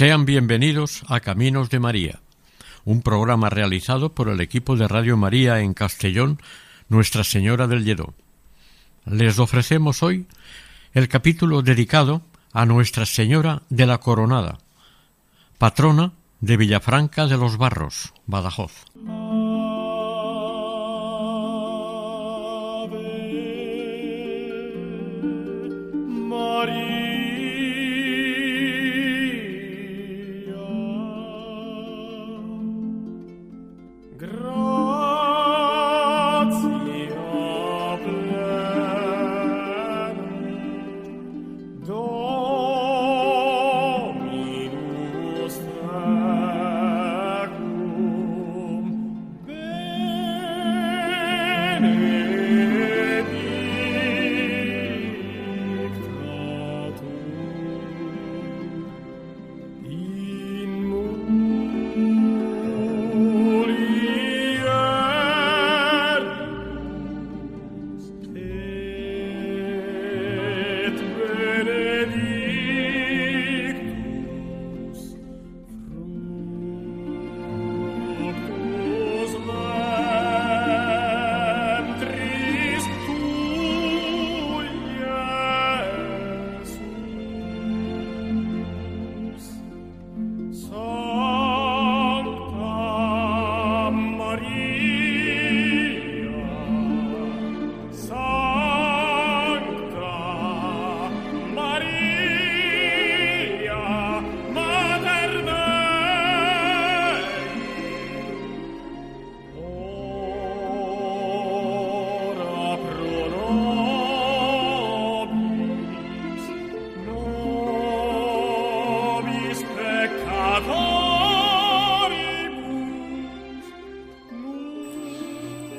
Sean bienvenidos a Caminos de María, un programa realizado por el equipo de Radio María en Castellón, Nuestra Señora del Lledó. Les ofrecemos hoy el capítulo dedicado a Nuestra Señora de la Coronada, patrona de Villafranca de los Barros, Badajoz.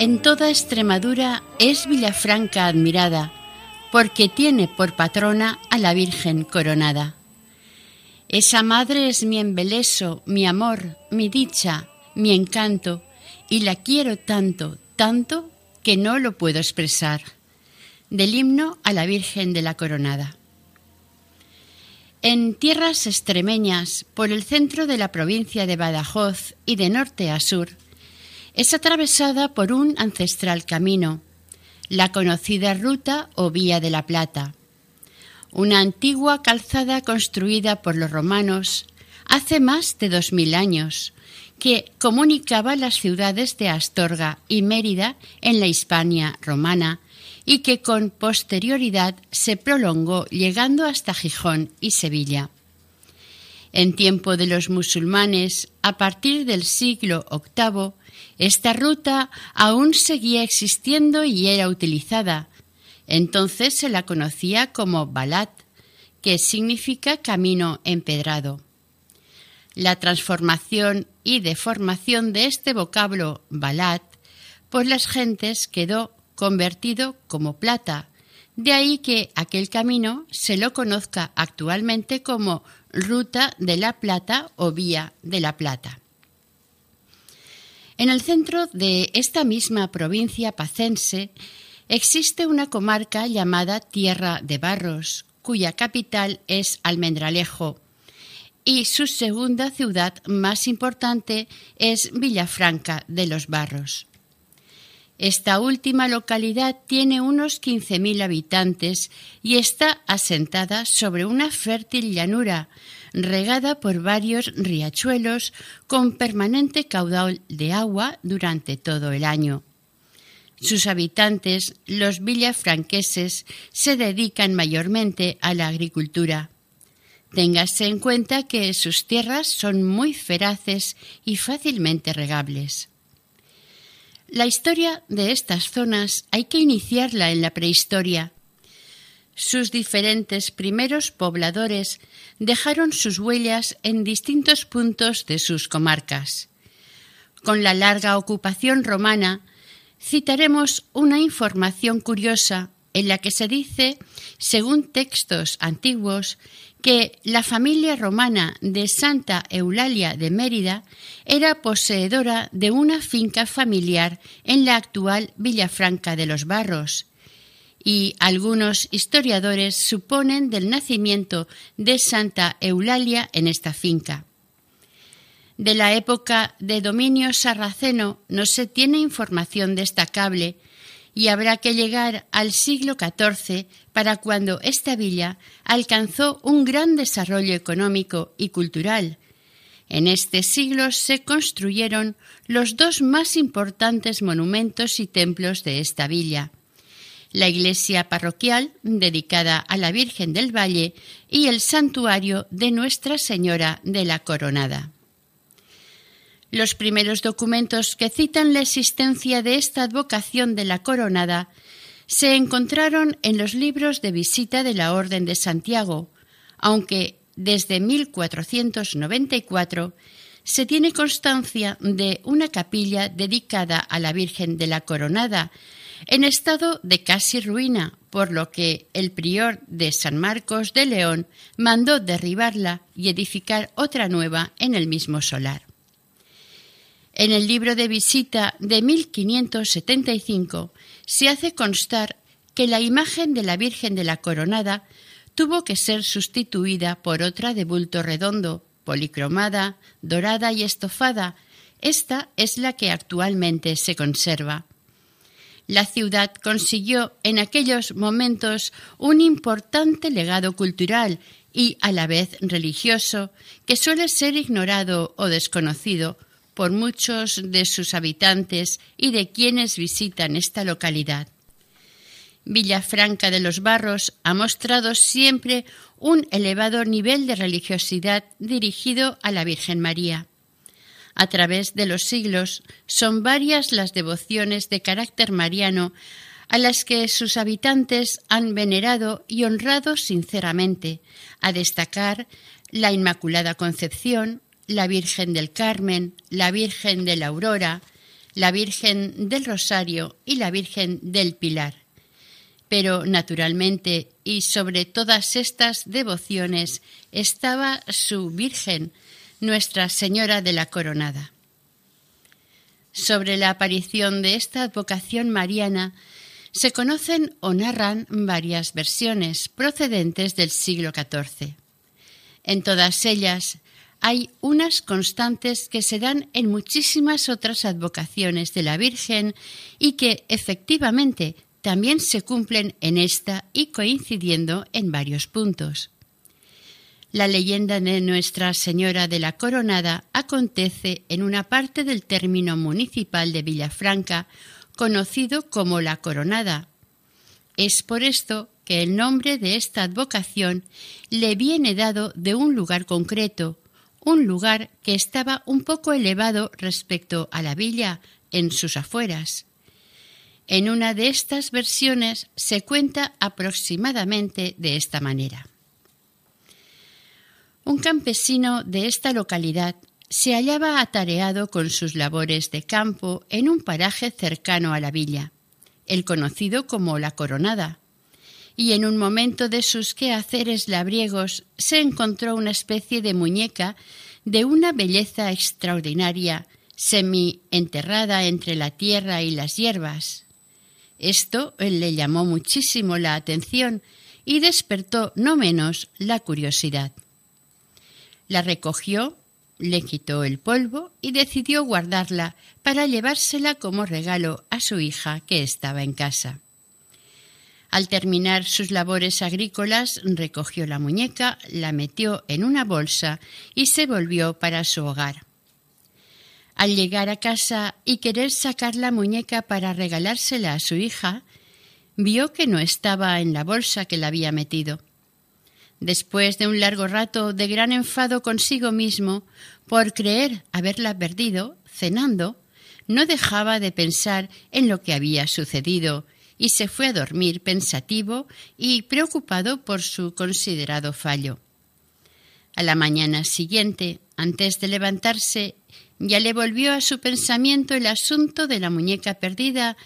En toda Extremadura es Villafranca admirada, porque tiene por patrona a la Virgen coronada. Esa madre es mi embeleso, mi amor, mi dicha, mi encanto, y la quiero tanto, tanto, que no lo puedo expresar. Del himno a la Virgen de la Coronada. En tierras extremeñas, por el centro de la provincia de Badajoz y de norte a sur, es atravesada por un ancestral camino, la conocida Ruta o Vía de la Plata, una antigua calzada construida por los romanos hace más de dos mil años, que comunicaba las ciudades de Astorga y Mérida en la Hispania romana y que con posterioridad se prolongó llegando hasta Gijón y Sevilla. En tiempo de los musulmanes, a partir del siglo VIII, esta ruta aún seguía existiendo y era utilizada. Entonces se la conocía como Balat, que significa camino empedrado. La transformación y deformación de este vocablo Balat por las gentes quedó convertido como plata, de ahí que aquel camino se lo conozca actualmente como Ruta de la Plata o Vía de la Plata. En el centro de esta misma provincia pacense existe una comarca llamada Tierra de Barros, cuya capital es Almendralejo, y su segunda ciudad más importante es Villafranca de los Barros. Esta última localidad tiene unos 15.000 habitantes y está asentada sobre una fértil llanura, regada por varios riachuelos con permanente caudal de agua durante todo el año. Sus habitantes, los villafranqueses, se dedican mayormente a la agricultura. Téngase en cuenta que sus tierras son muy feraces y fácilmente regables. La historia de estas zonas hay que iniciarla en la prehistoria. Sus diferentes primeros pobladores dejaron sus huellas en distintos puntos de sus comarcas. Con la larga ocupación romana, citaremos una información curiosa en la que se dice, según textos antiguos, que la familia romana de Santa Eulalia de Mérida era poseedora de una finca familiar en la actual Villafranca de los Barros, y algunos historiadores suponen del nacimiento de Santa Eulalia en esta finca. De la época de dominio sarraceno no se tiene información destacable y habrá que llegar al siglo XIV para cuando esta villa alcanzó un gran desarrollo económico y cultural. En este siglo se construyeron los dos más importantes monumentos y templos de esta villa la iglesia parroquial dedicada a la Virgen del Valle y el santuario de Nuestra Señora de la Coronada. Los primeros documentos que citan la existencia de esta advocación de la Coronada se encontraron en los libros de visita de la Orden de Santiago, aunque desde 1494 se tiene constancia de una capilla dedicada a la Virgen de la Coronada, en estado de casi ruina, por lo que el prior de San Marcos de León mandó derribarla y edificar otra nueva en el mismo solar. En el libro de visita de 1575 se hace constar que la imagen de la Virgen de la Coronada tuvo que ser sustituida por otra de bulto redondo, policromada, dorada y estofada. Esta es la que actualmente se conserva la ciudad consiguió en aquellos momentos un importante legado cultural y a la vez religioso que suele ser ignorado o desconocido por muchos de sus habitantes y de quienes visitan esta localidad. Villafranca de los Barros ha mostrado siempre un elevado nivel de religiosidad dirigido a la Virgen María. A través de los siglos son varias las devociones de carácter mariano a las que sus habitantes han venerado y honrado sinceramente, a destacar la Inmaculada Concepción, la Virgen del Carmen, la Virgen de la Aurora, la Virgen del Rosario y la Virgen del Pilar. Pero, naturalmente, y sobre todas estas devociones estaba su Virgen, nuestra Señora de la Coronada. Sobre la aparición de esta advocación mariana se conocen o narran varias versiones procedentes del siglo XIV. En todas ellas hay unas constantes que se dan en muchísimas otras advocaciones de la Virgen y que efectivamente también se cumplen en esta y coincidiendo en varios puntos. La leyenda de Nuestra Señora de la Coronada acontece en una parte del término municipal de Villafranca, conocido como La Coronada. Es por esto que el nombre de esta advocación le viene dado de un lugar concreto, un lugar que estaba un poco elevado respecto a la villa en sus afueras. En una de estas versiones se cuenta aproximadamente de esta manera. Un campesino de esta localidad se hallaba atareado con sus labores de campo en un paraje cercano a la villa, el conocido como La Coronada, y en un momento de sus quehaceres labriegos se encontró una especie de muñeca de una belleza extraordinaria, semi enterrada entre la tierra y las hierbas. Esto le llamó muchísimo la atención y despertó no menos la curiosidad. La recogió, le quitó el polvo y decidió guardarla para llevársela como regalo a su hija que estaba en casa. Al terminar sus labores agrícolas, recogió la muñeca, la metió en una bolsa y se volvió para su hogar. Al llegar a casa y querer sacar la muñeca para regalársela a su hija, vio que no estaba en la bolsa que la había metido. Después de un largo rato de gran enfado consigo mismo por creer haberla perdido, cenando, no dejaba de pensar en lo que había sucedido y se fue a dormir pensativo y preocupado por su considerado fallo. A la mañana siguiente, antes de levantarse, ya le volvió a su pensamiento el asunto de la muñeca perdida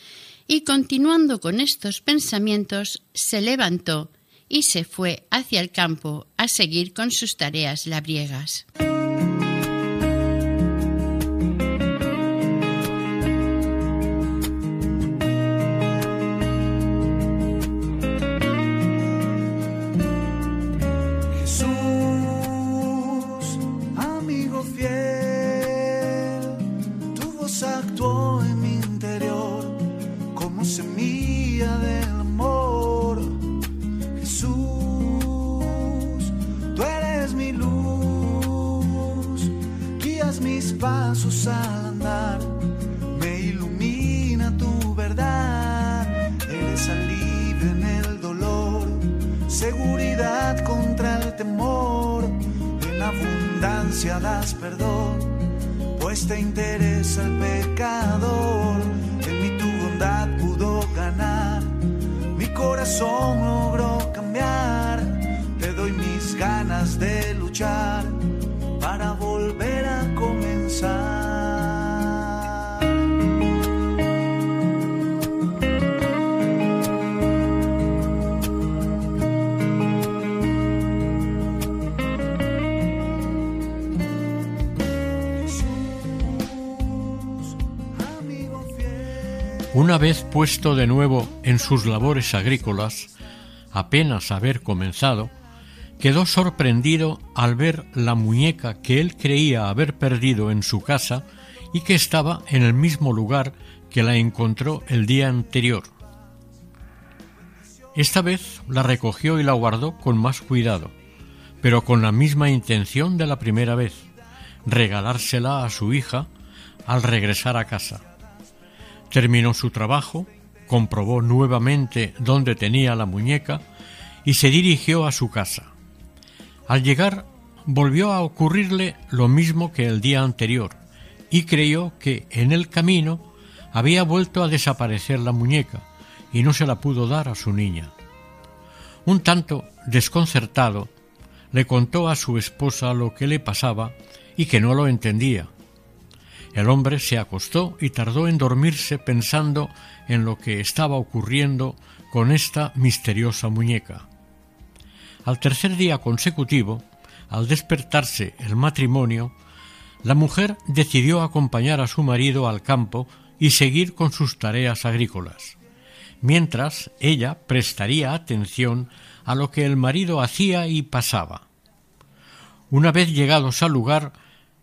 y continuando con estos pensamientos se levantó y se fue hacia el campo a seguir con sus tareas labriegas. Puesto de nuevo en sus labores agrícolas, apenas haber comenzado, quedó sorprendido al ver la muñeca que él creía haber perdido en su casa y que estaba en el mismo lugar que la encontró el día anterior. Esta vez la recogió y la guardó con más cuidado, pero con la misma intención de la primera vez, regalársela a su hija al regresar a casa. Terminó su trabajo, comprobó nuevamente dónde tenía la muñeca y se dirigió a su casa. Al llegar volvió a ocurrirle lo mismo que el día anterior y creyó que en el camino había vuelto a desaparecer la muñeca y no se la pudo dar a su niña. Un tanto desconcertado, le contó a su esposa lo que le pasaba y que no lo entendía, el hombre se acostó y tardó en dormirse pensando en lo que estaba ocurriendo con esta misteriosa muñeca. Al tercer día consecutivo, al despertarse el matrimonio, la mujer decidió acompañar a su marido al campo y seguir con sus tareas agrícolas, mientras ella prestaría atención a lo que el marido hacía y pasaba. Una vez llegados al lugar,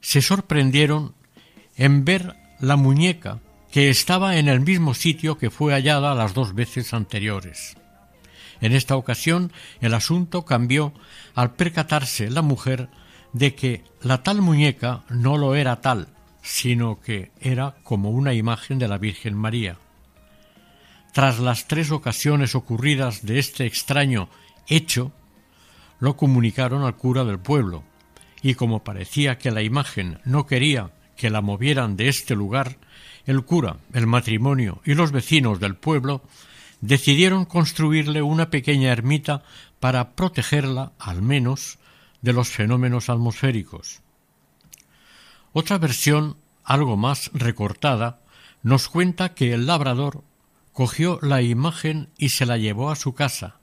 se sorprendieron en ver la muñeca que estaba en el mismo sitio que fue hallada las dos veces anteriores. En esta ocasión el asunto cambió al percatarse la mujer de que la tal muñeca no lo era tal, sino que era como una imagen de la Virgen María. Tras las tres ocasiones ocurridas de este extraño hecho, lo comunicaron al cura del pueblo, y como parecía que la imagen no quería que la movieran de este lugar, el cura, el matrimonio y los vecinos del pueblo decidieron construirle una pequeña ermita para protegerla, al menos, de los fenómenos atmosféricos. Otra versión, algo más recortada, nos cuenta que el labrador cogió la imagen y se la llevó a su casa,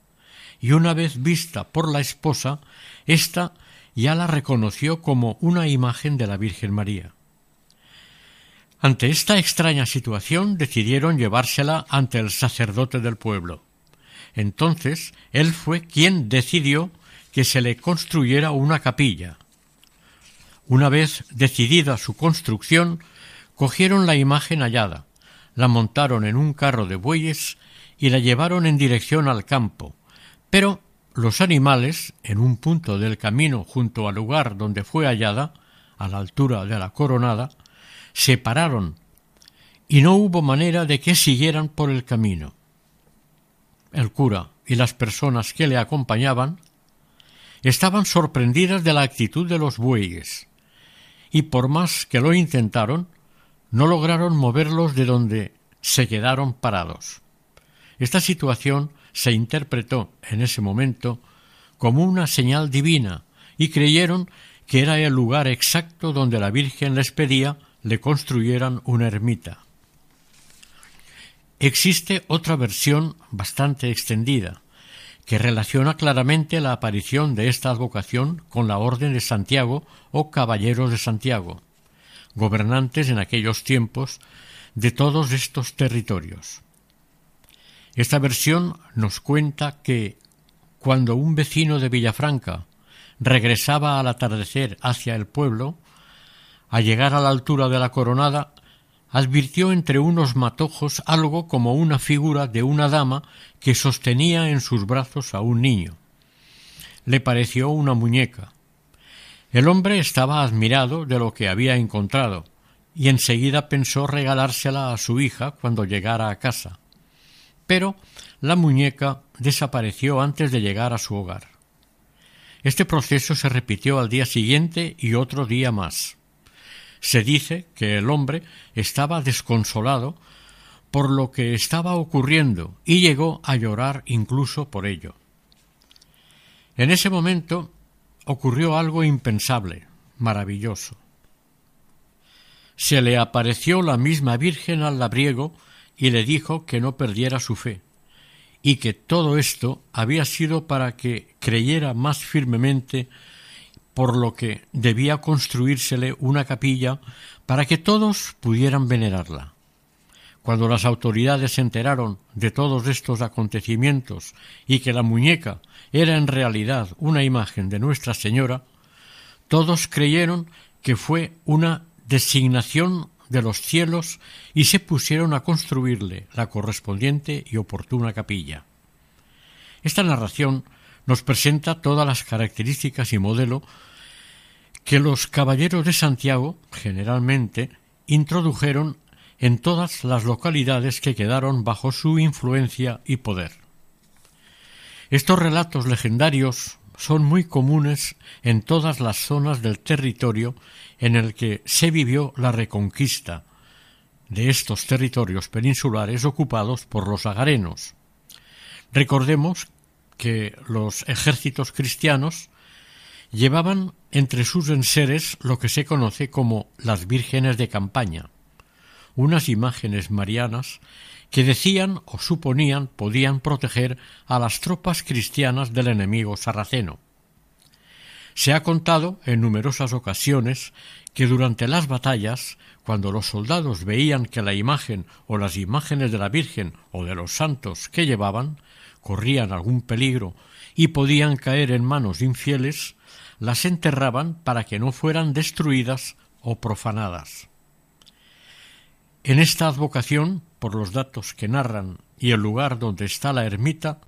y una vez vista por la esposa, ésta ya la reconoció como una imagen de la Virgen María. Ante esta extraña situación decidieron llevársela ante el sacerdote del pueblo. Entonces él fue quien decidió que se le construyera una capilla. Una vez decidida su construcción, cogieron la imagen hallada, la montaron en un carro de bueyes y la llevaron en dirección al campo. Pero los animales, en un punto del camino junto al lugar donde fue hallada, a la altura de la coronada, se pararon y no hubo manera de que siguieran por el camino. El cura y las personas que le acompañaban estaban sorprendidas de la actitud de los bueyes, y por más que lo intentaron, no lograron moverlos de donde se quedaron parados. Esta situación se interpretó en ese momento como una señal divina y creyeron que era el lugar exacto donde la Virgen les pedía le construyeran una ermita. Existe otra versión bastante extendida, que relaciona claramente la aparición de esta advocación con la Orden de Santiago o Caballeros de Santiago, gobernantes en aquellos tiempos de todos estos territorios. Esta versión nos cuenta que cuando un vecino de Villafranca regresaba al atardecer hacia el pueblo, al llegar a la altura de la coronada, advirtió entre unos matojos algo como una figura de una dama que sostenía en sus brazos a un niño. Le pareció una muñeca. El hombre estaba admirado de lo que había encontrado, y enseguida pensó regalársela a su hija cuando llegara a casa. Pero la muñeca desapareció antes de llegar a su hogar. Este proceso se repitió al día siguiente y otro día más. Se dice que el hombre estaba desconsolado por lo que estaba ocurriendo y llegó a llorar incluso por ello. En ese momento ocurrió algo impensable, maravilloso. Se le apareció la misma Virgen al labriego y le dijo que no perdiera su fe, y que todo esto había sido para que creyera más firmemente por lo que debía construírsele una capilla para que todos pudieran venerarla. Cuando las autoridades se enteraron de todos estos acontecimientos y que la muñeca era en realidad una imagen de Nuestra Señora, todos creyeron que fue una designación de los cielos y se pusieron a construirle la correspondiente y oportuna capilla. Esta narración nos presenta todas las características y modelo que los caballeros de Santiago generalmente introdujeron en todas las localidades que quedaron bajo su influencia y poder. Estos relatos legendarios son muy comunes en todas las zonas del territorio en el que se vivió la reconquista de estos territorios peninsulares ocupados por los agarenos. Recordemos que los ejércitos cristianos llevaban entre sus enseres lo que se conoce como las vírgenes de campaña, unas imágenes marianas que decían o suponían podían proteger a las tropas cristianas del enemigo sarraceno. Se ha contado en numerosas ocasiones que durante las batallas, cuando los soldados veían que la imagen o las imágenes de la Virgen o de los santos que llevaban corrían algún peligro y podían caer en manos infieles, las enterraban para que no fueran destruidas o profanadas. En esta advocación, por los datos que narran y el lugar donde está la ermita,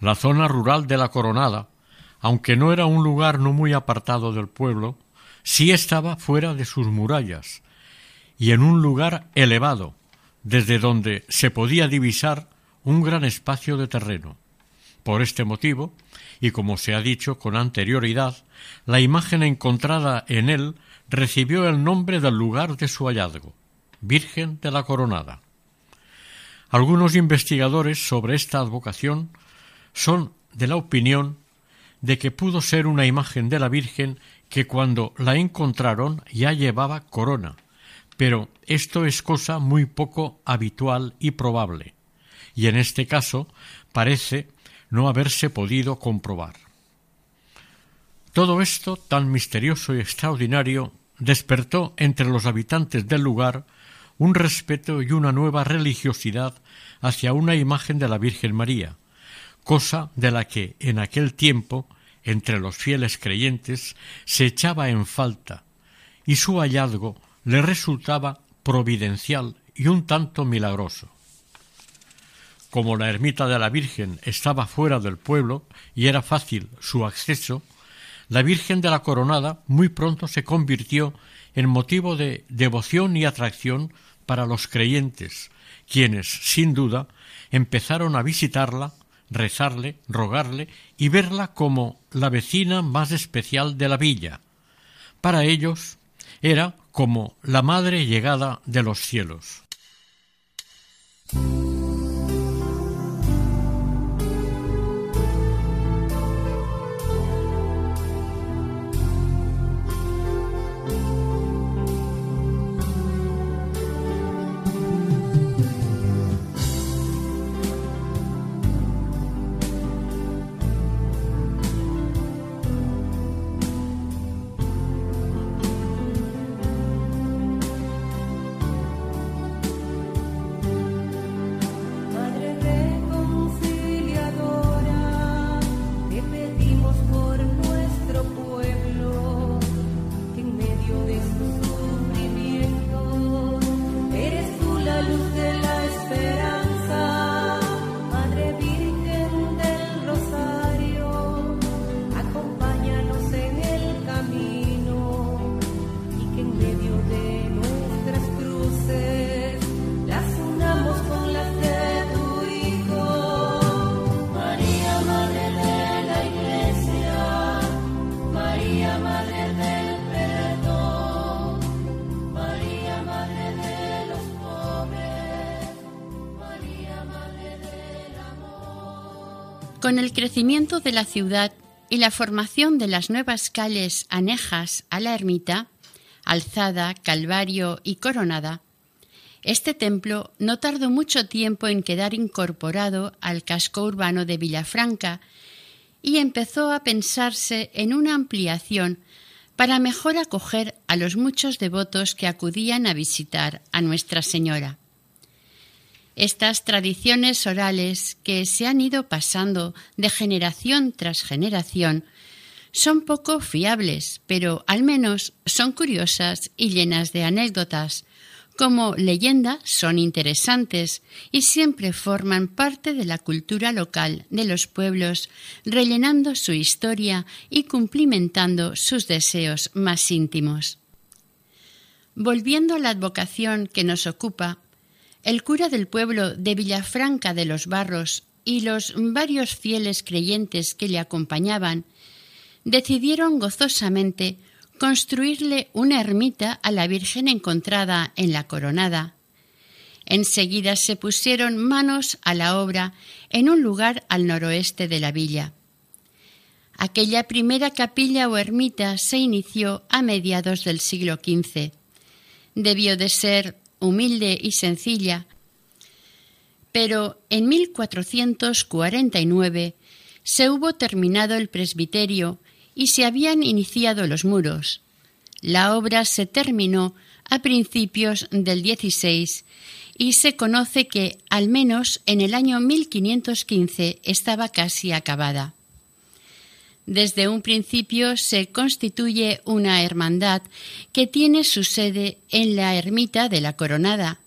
la zona rural de la Coronada, aunque no era un lugar no muy apartado del pueblo, sí estaba fuera de sus murallas y en un lugar elevado, desde donde se podía divisar un gran espacio de terreno. Por este motivo, y como se ha dicho con anterioridad, la imagen encontrada en él recibió el nombre del lugar de su hallazgo, Virgen de la Coronada. Algunos investigadores sobre esta advocación son de la opinión de que pudo ser una imagen de la Virgen que cuando la encontraron ya llevaba corona, pero esto es cosa muy poco habitual y probable, y en este caso parece no haberse podido comprobar. Todo esto, tan misterioso y extraordinario, despertó entre los habitantes del lugar un respeto y una nueva religiosidad hacia una imagen de la Virgen María, cosa de la que en aquel tiempo entre los fieles creyentes se echaba en falta, y su hallazgo le resultaba providencial y un tanto milagroso. Como la ermita de la Virgen estaba fuera del pueblo y era fácil su acceso, la Virgen de la Coronada muy pronto se convirtió en motivo de devoción y atracción para los creyentes, quienes, sin duda, empezaron a visitarla, rezarle, rogarle y verla como la vecina más especial de la villa. Para ellos era como la madre llegada de los cielos. Con el crecimiento de la ciudad y la formación de las nuevas calles anejas a la ermita, Alzada, Calvario y Coronada, este templo no tardó mucho tiempo en quedar incorporado al casco urbano de Villafranca y empezó a pensarse en una ampliación para mejor acoger a los muchos devotos que acudían a visitar a Nuestra Señora. Estas tradiciones orales que se han ido pasando de generación tras generación son poco fiables, pero al menos son curiosas y llenas de anécdotas, como leyenda son interesantes y siempre forman parte de la cultura local de los pueblos, rellenando su historia y cumplimentando sus deseos más íntimos. Volviendo a la advocación que nos ocupa, el cura del pueblo de Villafranca de los Barros y los varios fieles creyentes que le acompañaban decidieron gozosamente construirle una ermita a la Virgen encontrada en la coronada. Enseguida se pusieron manos a la obra en un lugar al noroeste de la villa. Aquella primera capilla o ermita se inició a mediados del siglo XV. Debió de ser humilde y sencilla, pero en 1449 se hubo terminado el presbiterio y se habían iniciado los muros. La obra se terminó a principios del 16 y se conoce que al menos en el año 1515 estaba casi acabada. Desde un principio se constituye una hermandad que tiene su sede en la ermita de la Coronada.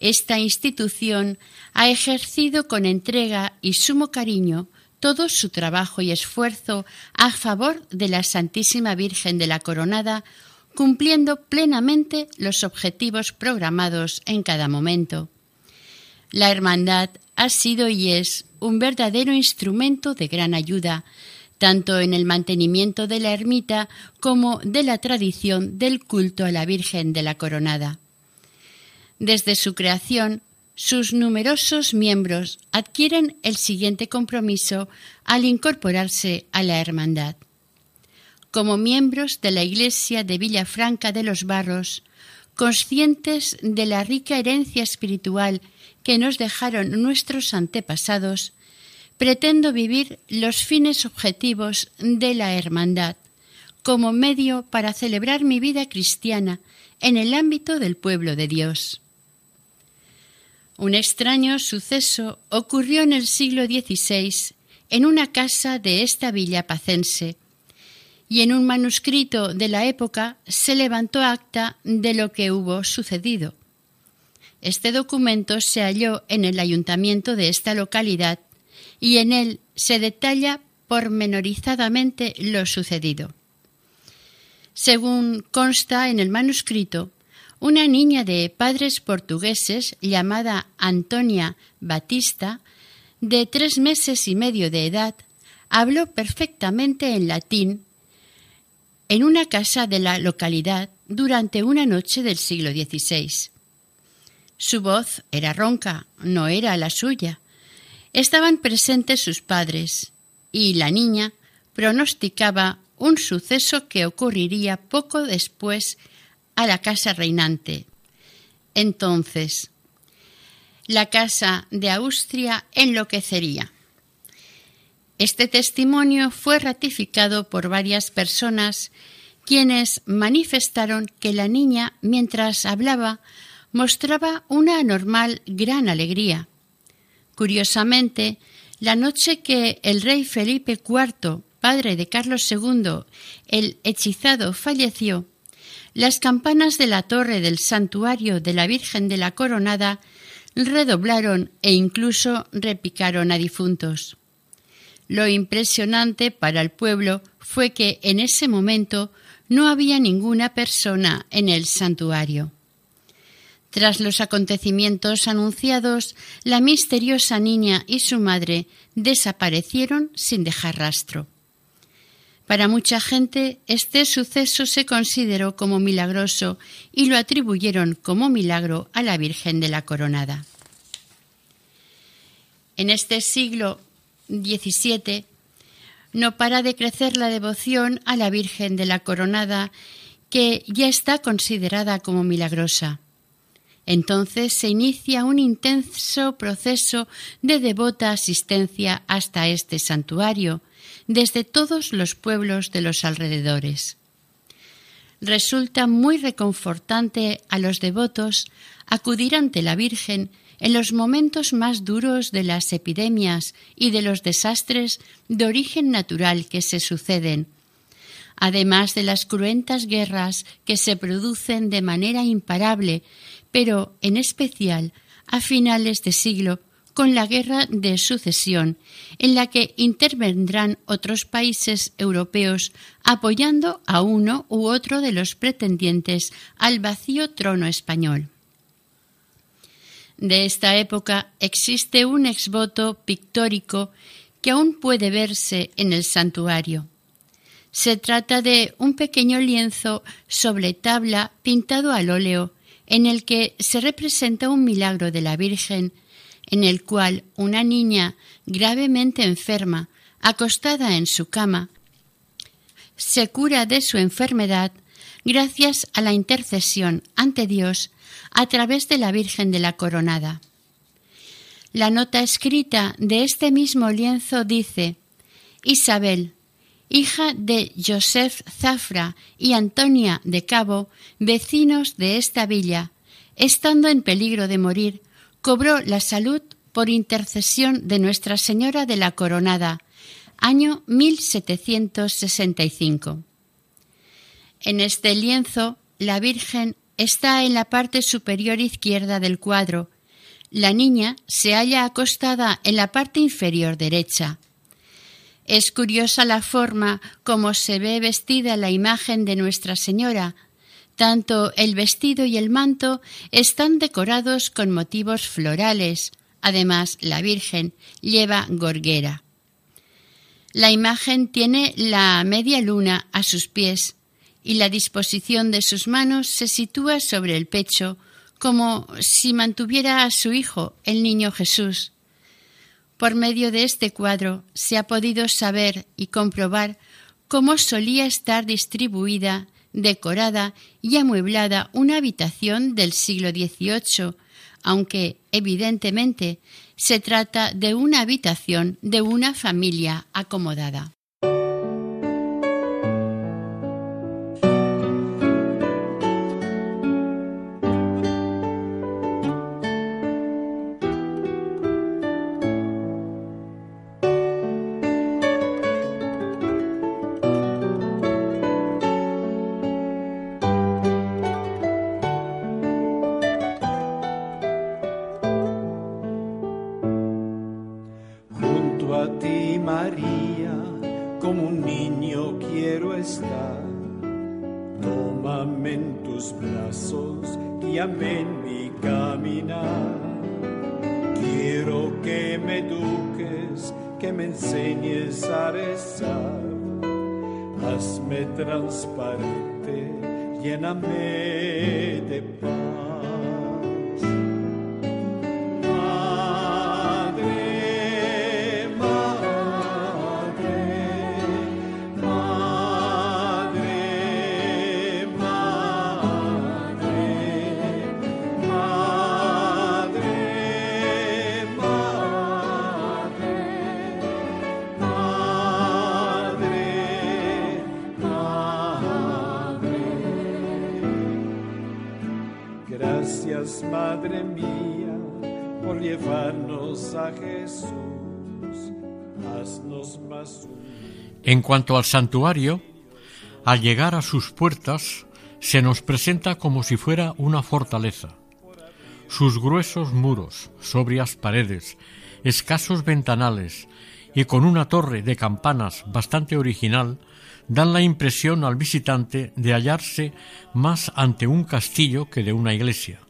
Esta institución ha ejercido con entrega y sumo cariño todo su trabajo y esfuerzo a favor de la Santísima Virgen de la Coronada, cumpliendo plenamente los objetivos programados en cada momento. La Hermandad ha sido y es un verdadero instrumento de gran ayuda, tanto en el mantenimiento de la ermita como de la tradición del culto a la Virgen de la Coronada. Desde su creación, sus numerosos miembros adquieren el siguiente compromiso al incorporarse a la hermandad. Como miembros de la Iglesia de Villafranca de los Barros, conscientes de la rica herencia espiritual que nos dejaron nuestros antepasados, pretendo vivir los fines objetivos de la hermandad como medio para celebrar mi vida cristiana en el ámbito del pueblo de Dios. Un extraño suceso ocurrió en el siglo XVI en una casa de esta villa pacense, y en un manuscrito de la época se levantó acta de lo que hubo sucedido. Este documento se halló en el ayuntamiento de esta localidad y en él se detalla pormenorizadamente lo sucedido. Según consta en el manuscrito, una niña de padres portugueses llamada Antonia Batista, de tres meses y medio de edad, habló perfectamente en latín en una casa de la localidad durante una noche del siglo XVI. Su voz era ronca, no era la suya. Estaban presentes sus padres y la niña pronosticaba un suceso que ocurriría poco después a la casa reinante. Entonces, la casa de Austria enloquecería. Este testimonio fue ratificado por varias personas quienes manifestaron que la niña, mientras hablaba, mostraba una anormal gran alegría. Curiosamente, la noche que el rey Felipe IV, padre de Carlos II, el hechizado, falleció, las campanas de la torre del santuario de la Virgen de la Coronada redoblaron e incluso repicaron a difuntos. Lo impresionante para el pueblo fue que en ese momento no había ninguna persona en el santuario. Tras los acontecimientos anunciados, la misteriosa niña y su madre desaparecieron sin dejar rastro. Para mucha gente este suceso se consideró como milagroso y lo atribuyeron como milagro a la Virgen de la Coronada. En este siglo XVII no para de crecer la devoción a la Virgen de la Coronada, que ya está considerada como milagrosa. Entonces se inicia un intenso proceso de devota asistencia hasta este santuario, desde todos los pueblos de los alrededores. Resulta muy reconfortante a los devotos acudir ante la Virgen en los momentos más duros de las epidemias y de los desastres de origen natural que se suceden, además de las cruentas guerras que se producen de manera imparable, pero en especial a finales de siglo con la guerra de sucesión, en la que intervendrán otros países europeos apoyando a uno u otro de los pretendientes al vacío trono español de esta época existe un exvoto pictórico que aún puede verse en el santuario. Se trata de un pequeño lienzo sobre tabla pintado al óleo en el que se representa un milagro de la Virgen, en el cual una niña gravemente enferma, acostada en su cama, se cura de su enfermedad gracias a la intercesión ante Dios a través de la Virgen de la Coronada. La nota escrita de este mismo lienzo dice Isabel, hija de Joseph Zafra y Antonia de Cabo, vecinos de esta villa, estando en peligro de morir, cobró la salud por intercesión de Nuestra Señora de la Coronada, año 1765. En este lienzo, la Virgen está en la parte superior izquierda del cuadro. La niña se halla acostada en la parte inferior derecha. Es curiosa la forma como se ve vestida la imagen de Nuestra Señora. Tanto el vestido y el manto están decorados con motivos florales. Además, la Virgen lleva gorguera. La imagen tiene la media luna a sus pies y la disposición de sus manos se sitúa sobre el pecho como si mantuviera a su hijo, el niño Jesús. Por medio de este cuadro se ha podido saber y comprobar cómo solía estar distribuida, decorada y amueblada una habitación del siglo XVIII, aunque evidentemente se trata de una habitación de una familia acomodada. Madre En cuanto al santuario, al llegar a sus puertas, se nos presenta como si fuera una fortaleza. Sus gruesos muros, sobrias paredes, escasos ventanales y con una torre de campanas bastante original, dan la impresión al visitante de hallarse más ante un castillo que de una iglesia.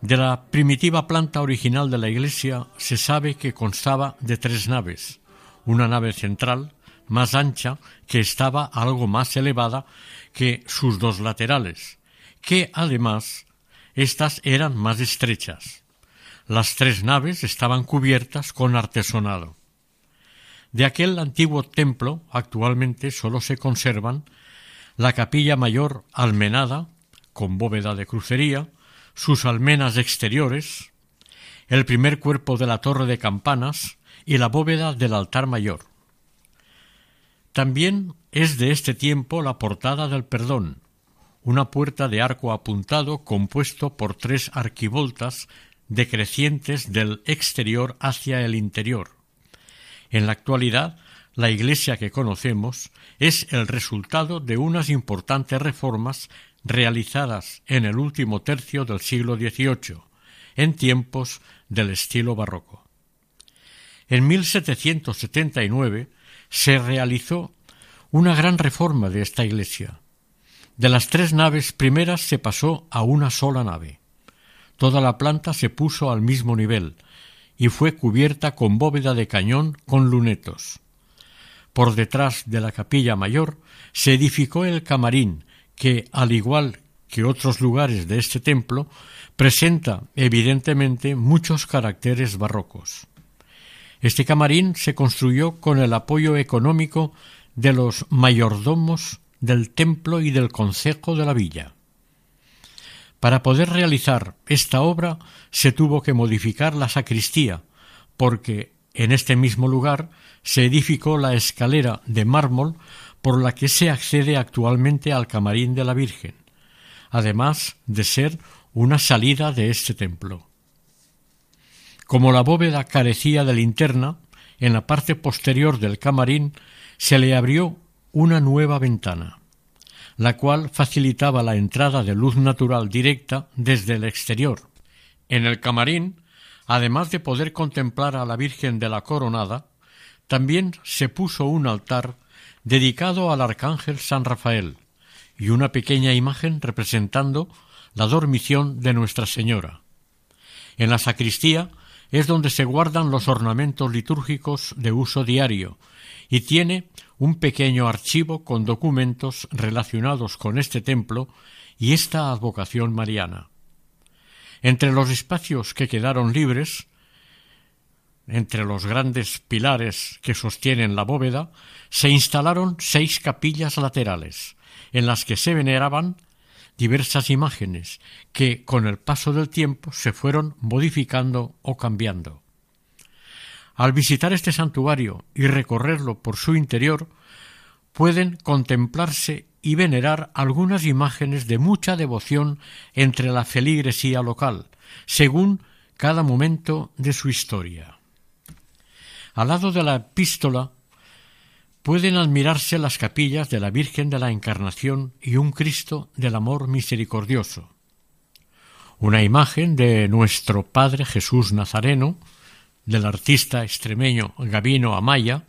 De la primitiva planta original de la iglesia se sabe que constaba de tres naves, una nave central, más ancha, que estaba algo más elevada que sus dos laterales, que además éstas eran más estrechas. Las tres naves estaban cubiertas con artesonado. De aquel antiguo templo actualmente sólo se conservan la capilla mayor almenada, con bóveda de crucería, sus almenas exteriores, el primer cuerpo de la torre de campanas y la bóveda del altar mayor. También es de este tiempo la portada del perdón, una puerta de arco apuntado compuesto por tres arquivoltas decrecientes del exterior hacia el interior. En la actualidad, la iglesia que conocemos es el resultado de unas importantes reformas realizadas en el último tercio del siglo XVIII, en tiempos del estilo barroco. En 1779 se realizó una gran reforma de esta iglesia. De las tres naves primeras se pasó a una sola nave. Toda la planta se puso al mismo nivel y fue cubierta con bóveda de cañón con lunetos. Por detrás de la capilla mayor se edificó el camarín, que, al igual que otros lugares de este templo, presenta evidentemente muchos caracteres barrocos. Este camarín se construyó con el apoyo económico de los mayordomos del templo y del concejo de la villa. Para poder realizar esta obra se tuvo que modificar la sacristía, porque en este mismo lugar se edificó la escalera de mármol por la que se accede actualmente al camarín de la Virgen, además de ser una salida de este templo. Como la bóveda carecía de linterna, en la parte posterior del camarín se le abrió una nueva ventana, la cual facilitaba la entrada de luz natural directa desde el exterior. En el camarín, además de poder contemplar a la Virgen de la Coronada, también se puso un altar dedicado al Arcángel San Rafael y una pequeña imagen representando la dormición de Nuestra Señora. En la sacristía es donde se guardan los ornamentos litúrgicos de uso diario y tiene un pequeño archivo con documentos relacionados con este templo y esta advocación mariana. Entre los espacios que quedaron libres, entre los grandes pilares que sostienen la bóveda, se instalaron seis capillas laterales, en las que se veneraban diversas imágenes que con el paso del tiempo se fueron modificando o cambiando. Al visitar este santuario y recorrerlo por su interior, pueden contemplarse y venerar algunas imágenes de mucha devoción entre la feligresía local, según cada momento de su historia. Al lado de la epístola pueden admirarse las capillas de la Virgen de la Encarnación y un Cristo del Amor Misericordioso. Una imagen de nuestro Padre Jesús Nazareno, del artista extremeño Gabino Amaya,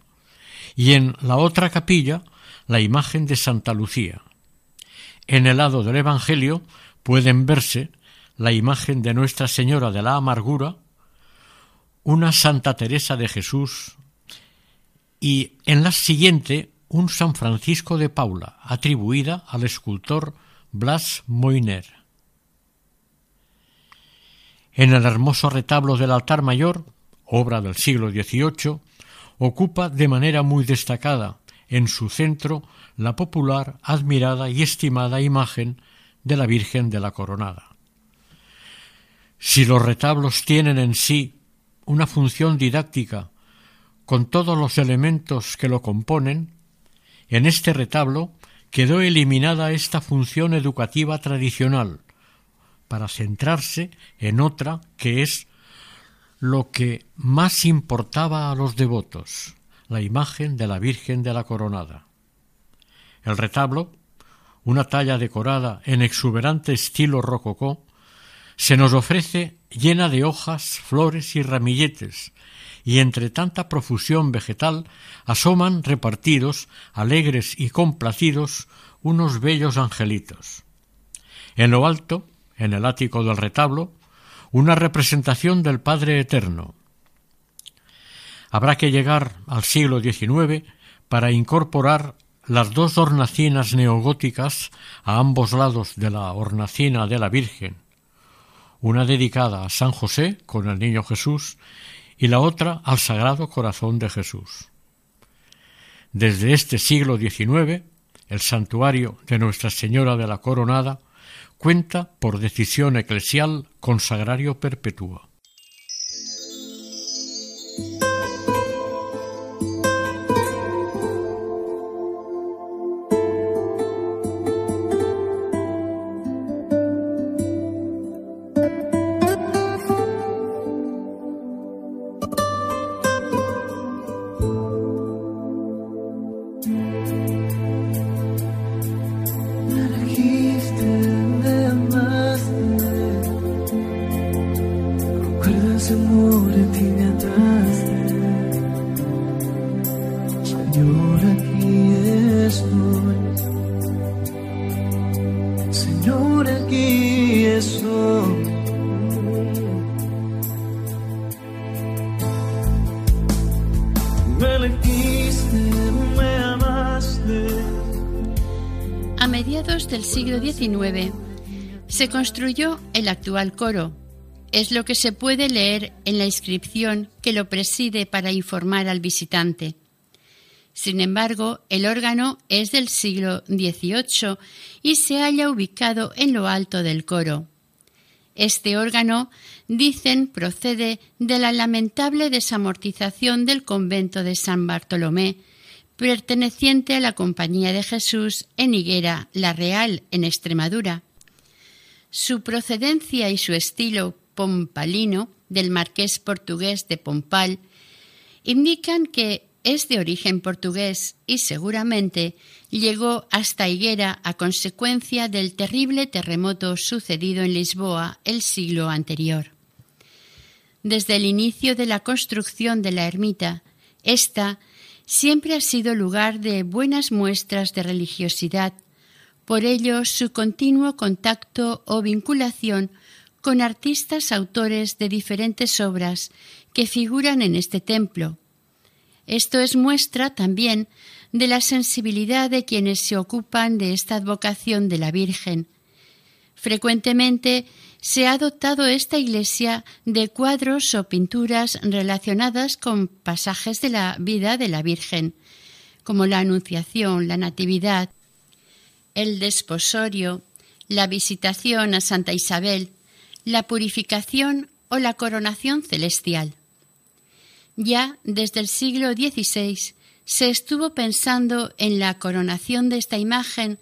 y en la otra capilla la imagen de Santa Lucía. En el lado del Evangelio pueden verse la imagen de Nuestra Señora de la Amargura, una Santa Teresa de Jesús y en la siguiente un San Francisco de Paula, atribuida al escultor Blas Moiner. En el hermoso retablo del altar mayor obra del siglo XVIII, ocupa de manera muy destacada en su centro la popular, admirada y estimada imagen de la Virgen de la Coronada. Si los retablos tienen en sí una función didáctica con todos los elementos que lo componen, en este retablo quedó eliminada esta función educativa tradicional para centrarse en otra que es lo que más importaba a los devotos, la imagen de la Virgen de la Coronada. El retablo, una talla decorada en exuberante estilo rococó, se nos ofrece llena de hojas, flores y ramilletes, y entre tanta profusión vegetal asoman repartidos, alegres y complacidos, unos bellos angelitos. En lo alto, en el ático del retablo, una representación del Padre Eterno. Habrá que llegar al siglo XIX para incorporar las dos hornacinas neogóticas a ambos lados de la hornacina de la Virgen, una dedicada a San José con el Niño Jesús y la otra al Sagrado Corazón de Jesús. Desde este siglo XIX, el santuario de Nuestra Señora de la Coronada cuenta, por decisión eclesial, con sagrario perpetuo. Se construyó el actual coro. Es lo que se puede leer en la inscripción que lo preside para informar al visitante. Sin embargo, el órgano es del siglo XVIII y se halla ubicado en lo alto del coro. Este órgano, dicen, procede de la lamentable desamortización del convento de San Bartolomé, perteneciente a la Compañía de Jesús en Higuera, La Real, en Extremadura. Su procedencia y su estilo pompalino del marqués portugués de Pompal indican que es de origen portugués y seguramente llegó hasta Higuera a consecuencia del terrible terremoto sucedido en Lisboa el siglo anterior. Desde el inicio de la construcción de la ermita, esta siempre ha sido lugar de buenas muestras de religiosidad, por ello su continuo contacto o vinculación con artistas autores de diferentes obras que figuran en este templo. Esto es muestra también de la sensibilidad de quienes se ocupan de esta advocación de la Virgen. Frecuentemente se ha dotado esta iglesia de cuadros o pinturas relacionadas con pasajes de la vida de la Virgen, como la Anunciación, la Natividad, el desposorio, la visitación a Santa Isabel, la purificación o la coronación celestial. Ya desde el siglo XVI se estuvo pensando en la coronación de esta imagen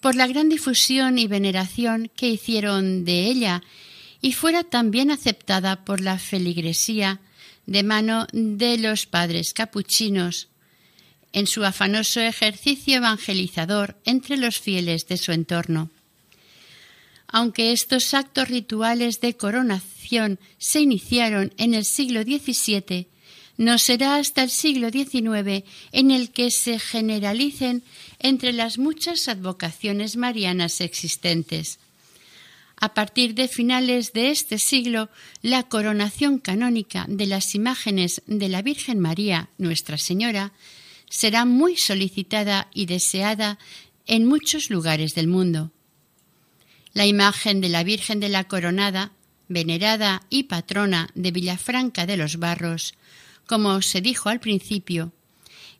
por la gran difusión y veneración que hicieron de ella y fuera también aceptada por la feligresía de mano de los padres capuchinos en su afanoso ejercicio evangelizador entre los fieles de su entorno. Aunque estos actos rituales de coronación se iniciaron en el siglo XVII, no será hasta el siglo XIX en el que se generalicen entre las muchas advocaciones marianas existentes. A partir de finales de este siglo, la coronación canónica de las imágenes de la Virgen María, Nuestra Señora, será muy solicitada y deseada en muchos lugares del mundo. La imagen de la Virgen de la Coronada, venerada y patrona de Villafranca de los Barros, como se dijo al principio,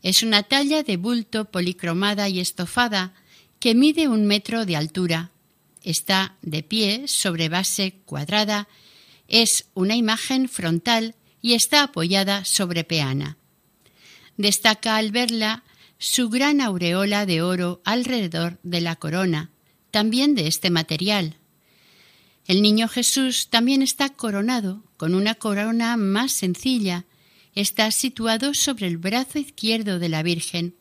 es una talla de bulto policromada y estofada que mide un metro de altura. Está de pie sobre base cuadrada, es una imagen frontal y está apoyada sobre peana. Destaca al verla su gran aureola de oro alrededor de la corona, también de este material. El niño Jesús también está coronado con una corona más sencilla, está situado sobre el brazo izquierdo de la Virgen,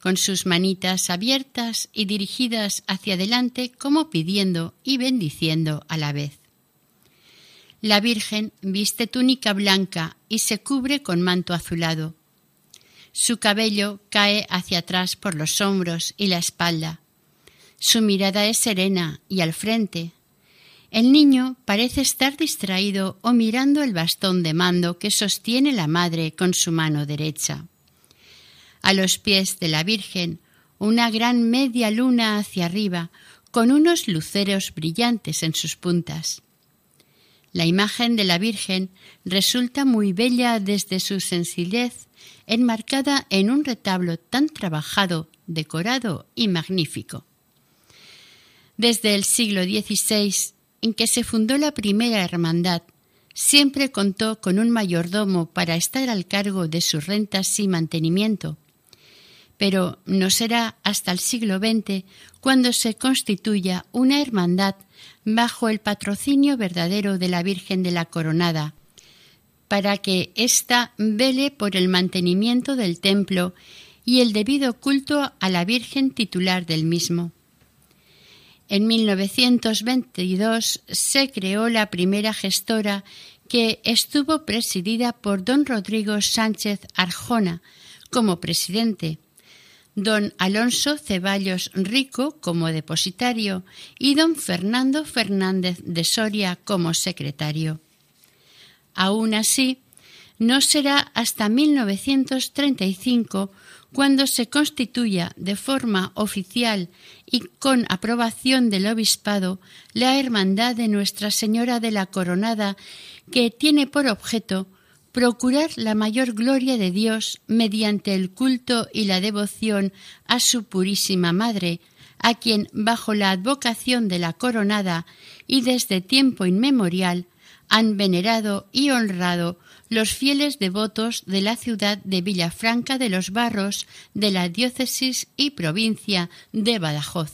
con sus manitas abiertas y dirigidas hacia adelante como pidiendo y bendiciendo a la vez. La Virgen viste túnica blanca y se cubre con manto azulado. Su cabello cae hacia atrás por los hombros y la espalda. Su mirada es serena y al frente, el niño parece estar distraído o mirando el bastón de mando que sostiene la madre con su mano derecha. A los pies de la Virgen, una gran media luna hacia arriba, con unos luceros brillantes en sus puntas. La imagen de la Virgen resulta muy bella desde su sencillez enmarcada en un retablo tan trabajado, decorado y magnífico. Desde el siglo XVI, en que se fundó la primera hermandad, siempre contó con un mayordomo para estar al cargo de sus rentas y mantenimiento. Pero no será hasta el siglo XX cuando se constituya una hermandad bajo el patrocinio verdadero de la Virgen de la Coronada, para que ésta vele por el mantenimiento del templo y el debido culto a la Virgen titular del mismo. En 1922 se creó la primera gestora que estuvo presidida por don Rodrigo Sánchez Arjona como presidente, don Alonso Ceballos Rico como depositario y don Fernando Fernández de Soria como secretario. Aún así, no será hasta 1935 cuando se constituya de forma oficial y con aprobación del Obispado la Hermandad de Nuestra Señora de la Coronada, que tiene por objeto procurar la mayor gloria de Dios mediante el culto y la devoción a su Purísima Madre, a quien, bajo la advocación de la Coronada y desde tiempo inmemorial, han venerado y honrado los fieles devotos de la ciudad de Villafranca de los Barros de la diócesis y provincia de Badajoz.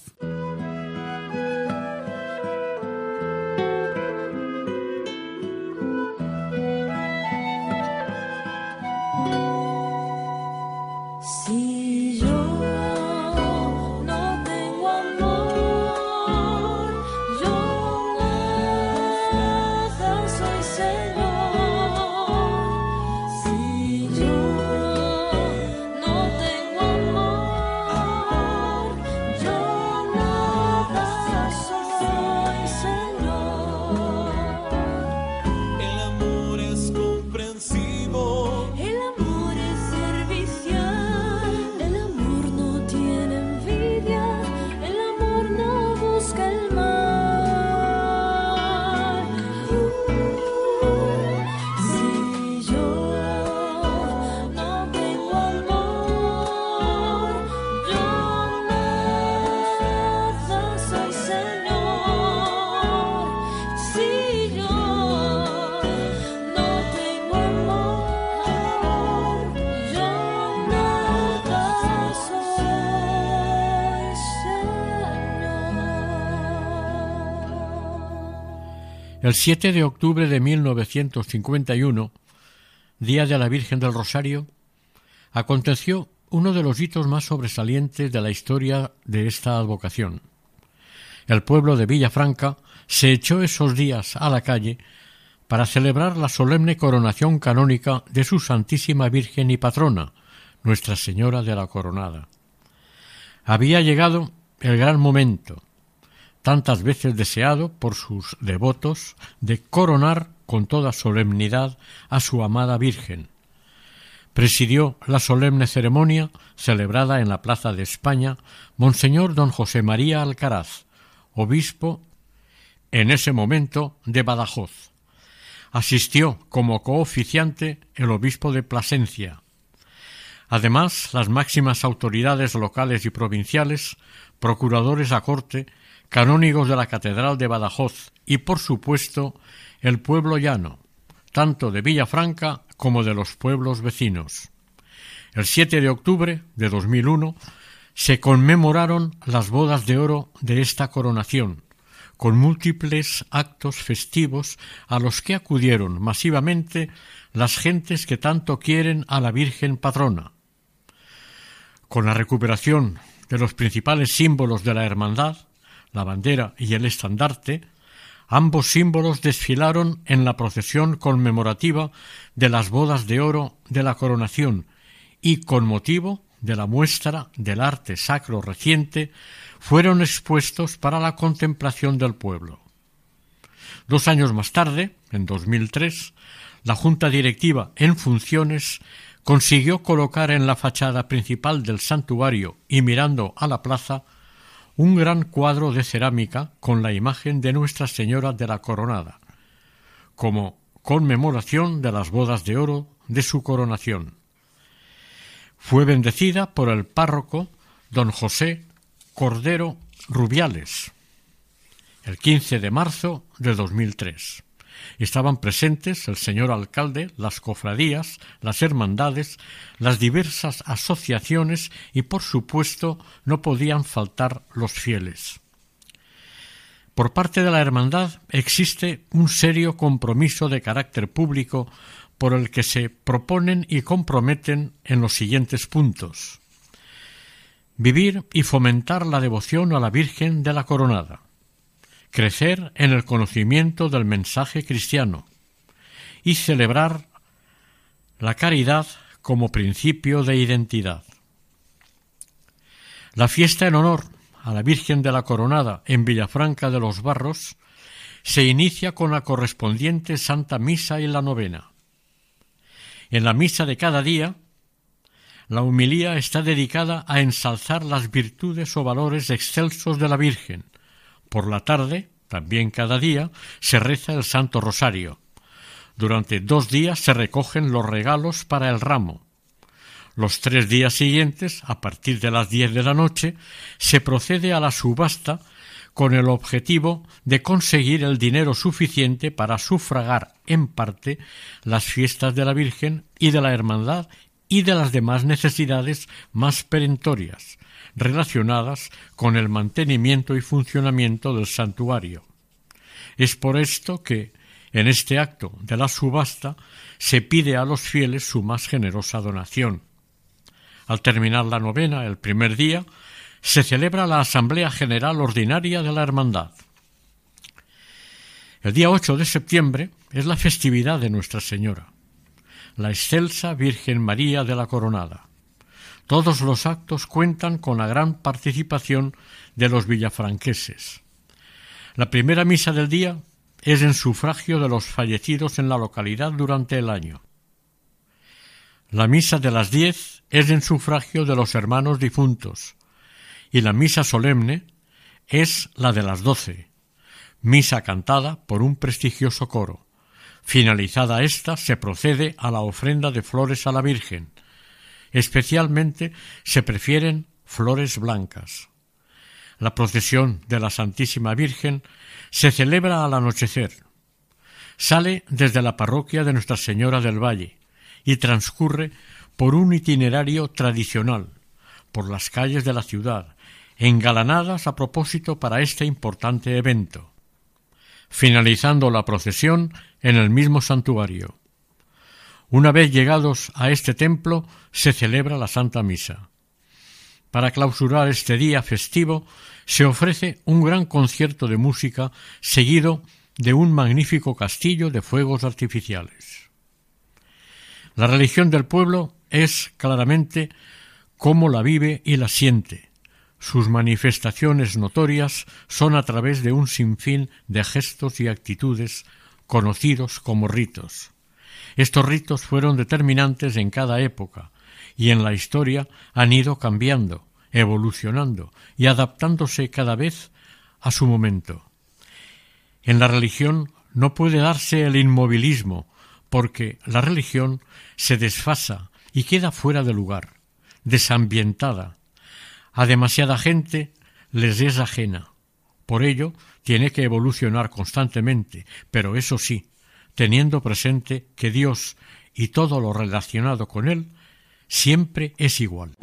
El 7 de octubre de 1951, Día de la Virgen del Rosario, aconteció uno de los hitos más sobresalientes de la historia de esta advocación. El pueblo de Villafranca se echó esos días a la calle para celebrar la solemne coronación canónica de su Santísima Virgen y Patrona, Nuestra Señora de la Coronada. Había llegado el gran momento, tantas veces deseado por sus devotos, de coronar con toda solemnidad a su amada Virgen. Presidió la solemne ceremonia celebrada en la Plaza de España Monseñor don José María Alcaraz, obispo en ese momento de Badajoz. Asistió como cooficiante el obispo de Plasencia. Además, las máximas autoridades locales y provinciales, procuradores a corte canónigos de la Catedral de Badajoz y, por supuesto, el pueblo llano, tanto de Villafranca como de los pueblos vecinos. El 7 de octubre de 2001 se conmemoraron las bodas de oro de esta coronación, con múltiples actos festivos a los que acudieron masivamente las gentes que tanto quieren a la Virgen patrona. Con la recuperación de los principales símbolos de la hermandad, la bandera y el estandarte, ambos símbolos desfilaron en la procesión conmemorativa de las bodas de oro de la coronación y con motivo de la muestra del arte sacro reciente fueron expuestos para la contemplación del pueblo. Dos años más tarde, en 2003, la Junta Directiva en funciones consiguió colocar en la fachada principal del santuario y mirando a la plaza un gran cuadro de cerámica con la imagen de Nuestra Señora de la Coronada, como conmemoración de las bodas de oro de su coronación. fue bendecida por el párroco don José Cordero Rubiales el 15 de marzo de 2003. Estaban presentes el señor alcalde, las cofradías, las hermandades, las diversas asociaciones y, por supuesto, no podían faltar los fieles. Por parte de la hermandad existe un serio compromiso de carácter público por el que se proponen y comprometen en los siguientes puntos. Vivir y fomentar la devoción a la Virgen de la Coronada crecer en el conocimiento del mensaje cristiano y celebrar la caridad como principio de identidad. La fiesta en honor a la Virgen de la Coronada en Villafranca de los Barros se inicia con la correspondiente Santa Misa y la novena. En la misa de cada día, la humilía está dedicada a ensalzar las virtudes o valores excelsos de la Virgen, por la tarde, también cada día, se reza el Santo Rosario. Durante dos días se recogen los regalos para el ramo. Los tres días siguientes, a partir de las diez de la noche, se procede a la subasta con el objetivo de conseguir el dinero suficiente para sufragar en parte las fiestas de la Virgen y de la Hermandad y de las demás necesidades más perentorias, relacionadas con el mantenimiento y funcionamiento del santuario. Es por esto que, en este acto de la subasta, se pide a los fieles su más generosa donación. Al terminar la novena, el primer día, se celebra la Asamblea General Ordinaria de la Hermandad. El día 8 de septiembre es la festividad de Nuestra Señora, la excelsa Virgen María de la Coronada. Todos los actos cuentan con la gran participación de los villafranqueses. La primera misa del día es en sufragio de los fallecidos en la localidad durante el año. La misa de las diez es en sufragio de los hermanos difuntos y la misa solemne es la de las doce, misa cantada por un prestigioso coro. Finalizada esta, se procede a la ofrenda de flores a la Virgen, Especialmente se prefieren flores blancas. La procesión de la Santísima Virgen se celebra al anochecer. Sale desde la parroquia de Nuestra Señora del Valle y transcurre por un itinerario tradicional, por las calles de la ciudad, engalanadas a propósito para este importante evento, finalizando la procesión en el mismo santuario. Una vez llegados a este templo se celebra la Santa Misa. Para clausurar este día festivo se ofrece un gran concierto de música seguido de un magnífico castillo de fuegos artificiales. La religión del pueblo es claramente cómo la vive y la siente. Sus manifestaciones notorias son a través de un sinfín de gestos y actitudes conocidos como ritos. Estos ritos fueron determinantes en cada época y en la historia han ido cambiando, evolucionando y adaptándose cada vez a su momento. En la religión no puede darse el inmovilismo, porque la religión se desfasa y queda fuera de lugar, desambientada. A demasiada gente les es ajena. Por ello, tiene que evolucionar constantemente, pero eso sí, teniendo presente que Dios y todo lo relacionado con Él siempre es igual.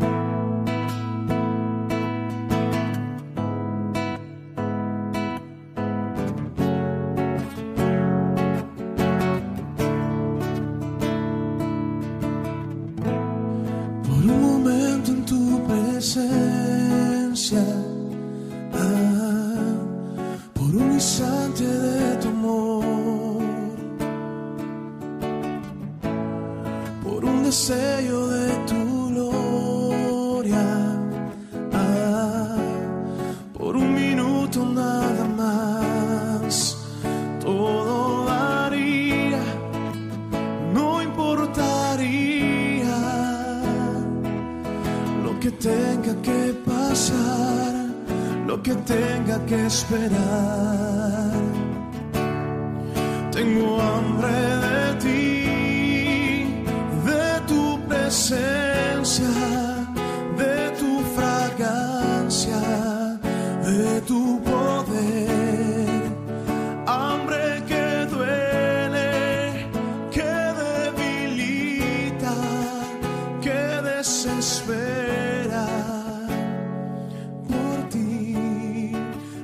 por ti.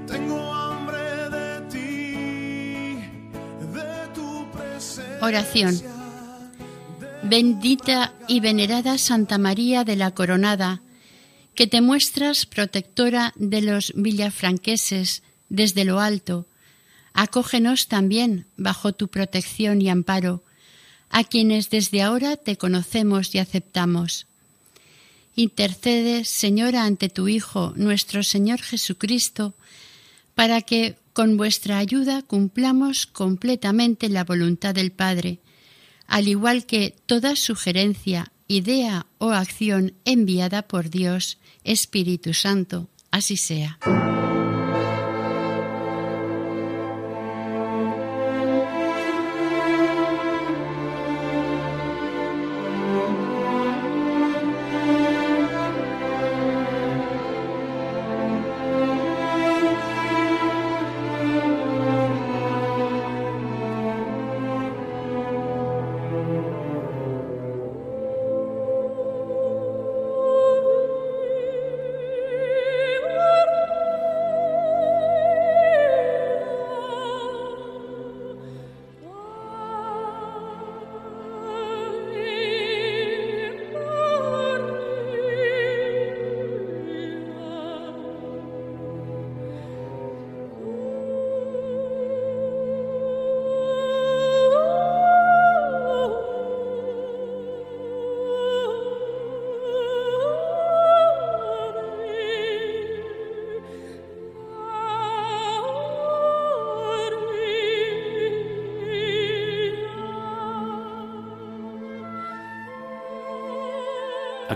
Tengo hambre de ti, de tu presencia. Oración. Bendita y venerada Santa María de la Coronada, que te muestras protectora de los villafranqueses desde lo alto, acógenos también bajo tu protección y amparo, a quienes desde ahora te conocemos y aceptamos. Intercede, Señora, ante tu Hijo, nuestro Señor Jesucristo, para que con vuestra ayuda cumplamos completamente la voluntad del Padre, al igual que toda sugerencia, idea o acción enviada por Dios, Espíritu Santo, así sea.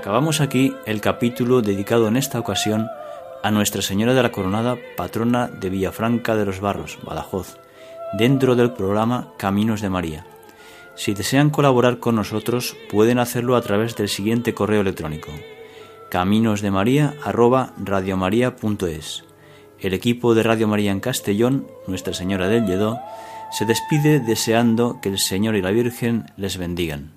Acabamos aquí el capítulo dedicado en esta ocasión a Nuestra Señora de la Coronada, patrona de Villafranca de los Barros, Badajoz, dentro del programa Caminos de María. Si desean colaborar con nosotros, pueden hacerlo a través del siguiente correo electrónico: caminosdemaria@radiomaria.es. El equipo de Radio María en Castellón, Nuestra Señora del Lledó, se despide deseando que el Señor y la Virgen les bendigan.